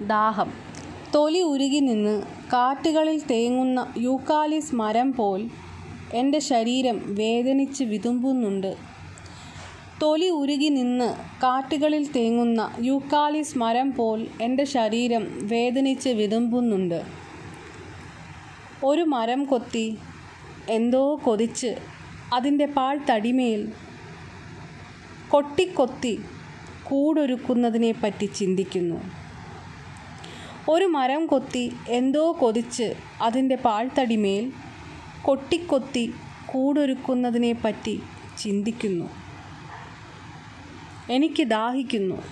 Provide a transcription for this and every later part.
ദാഹം. തൊലി ഉരുകി നിന്ന് കാറ്റുകളിൽ തേങ്ങുന്ന യൂക്കാലിസ് മരം പോൽ എന്റെ ശരീരം വേദനിച്ച് വിതുമ്പുന്നുണ്ട്. തൊലി ഉരുകി നിന്ന് കാറ്റുകളിൽ തേങ്ങുന്ന യൂക്കാലിസ് മരം പോൽ എന്റെ ശരീരം വേദനിച്ച് വിതുമ്പുന്നുണ്ട്. ഒരു മരം കൊത്തി എന്തോ കൊതിച്ച് അതിന്റെ പാൽ തടിമേൽ കൊട്ടിക്കൊത്തി കൂടൊരുക്കുന്നതിനെപ്പറ്റി ചിന്തിക്കുന്നു. ഒരു മരം കൊത്തി എന്തോ കൊതിച്ച് അതിന്റെ പാഴ്ത്തടിമേൽ കൊട്ടിക്കൊത്തി കൂടൊരുക്കുന്നതിനെപ്പറ്റി ചിന്തിക്കുന്നു. എനിക്ക് ദാഹിക്കുന്നു.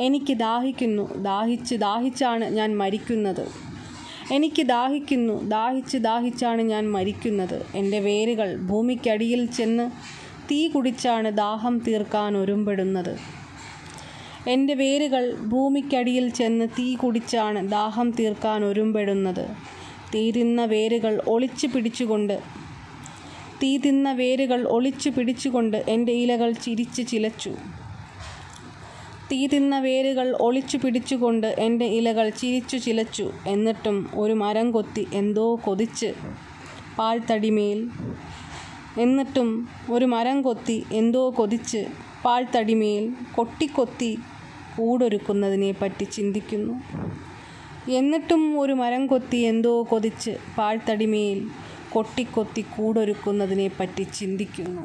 എനിക്ക് ദാഹിക്കുന്നു. ദാഹിച്ച് ദാഹിച്ചാണ് ഞാൻ മരിക്കുന്നത്. എനിക്ക് ദാഹിക്കുന്നു. ദാഹിച്ച് ദാഹിച്ചാണ് ഞാൻ മരിക്കുന്നത്. എന്റെ വേരുകൾ ഭൂമിക്കടിയിൽ ചെന്ന് തീ കുടിച്ചാണ് ദാഹം തീർക്കാൻ ഒരുമ്പെടുന്നത്. എന്റെ വേരുകൾ ഭൂമിക്കടിയിൽ ചെന്ന് തീ കുടിച്ചാണ് ദാഹം തീർക്കാൻ ഒരുമ്പെടുന്നത്. തീ തിന്ന വേരുകൾ ഒളിച്ചു പിടിച്ചുകൊണ്ട് തീ തിന്ന വേരുകൾ ഒളിച്ചു പിടിച്ചുകൊണ്ട് എന്റെ ഇലകൾ ചിരിച്ച് ചിലച്ചു. തീ തിന്ന വേരുകൾ ഒളിച്ചു പിടിച്ചുകൊണ്ട് എന്റെ ഇലകൾ ചിരിച്ചു ചിലച്ചു. എന്നിട്ടും ഒരു മരം കൊത്തി എന്തോ കൊതിച്ച് പാഴ്ത്തടിമേൽ എന്നിട്ടും ഒരു മരം കൊത്തി എന്തോ കൊതിച്ച് പാഴ്ത്തടിമേൽ കൊട്ടിക്കൊത്തി കൂടൊരുക്കുന്നതിനെപ്പറ്റി ചിന്തിക്കുന്നു. എന്നിട്ടും ഒരു മരം കൊത്തി എന്തോ കൊതിച്ച് പാഴ്ത്തടിമയിൽ കൊട്ടിക്കൊത്തി കൂടൊരുക്കുന്നതിനെപ്പറ്റി ചിന്തിക്കുന്നു.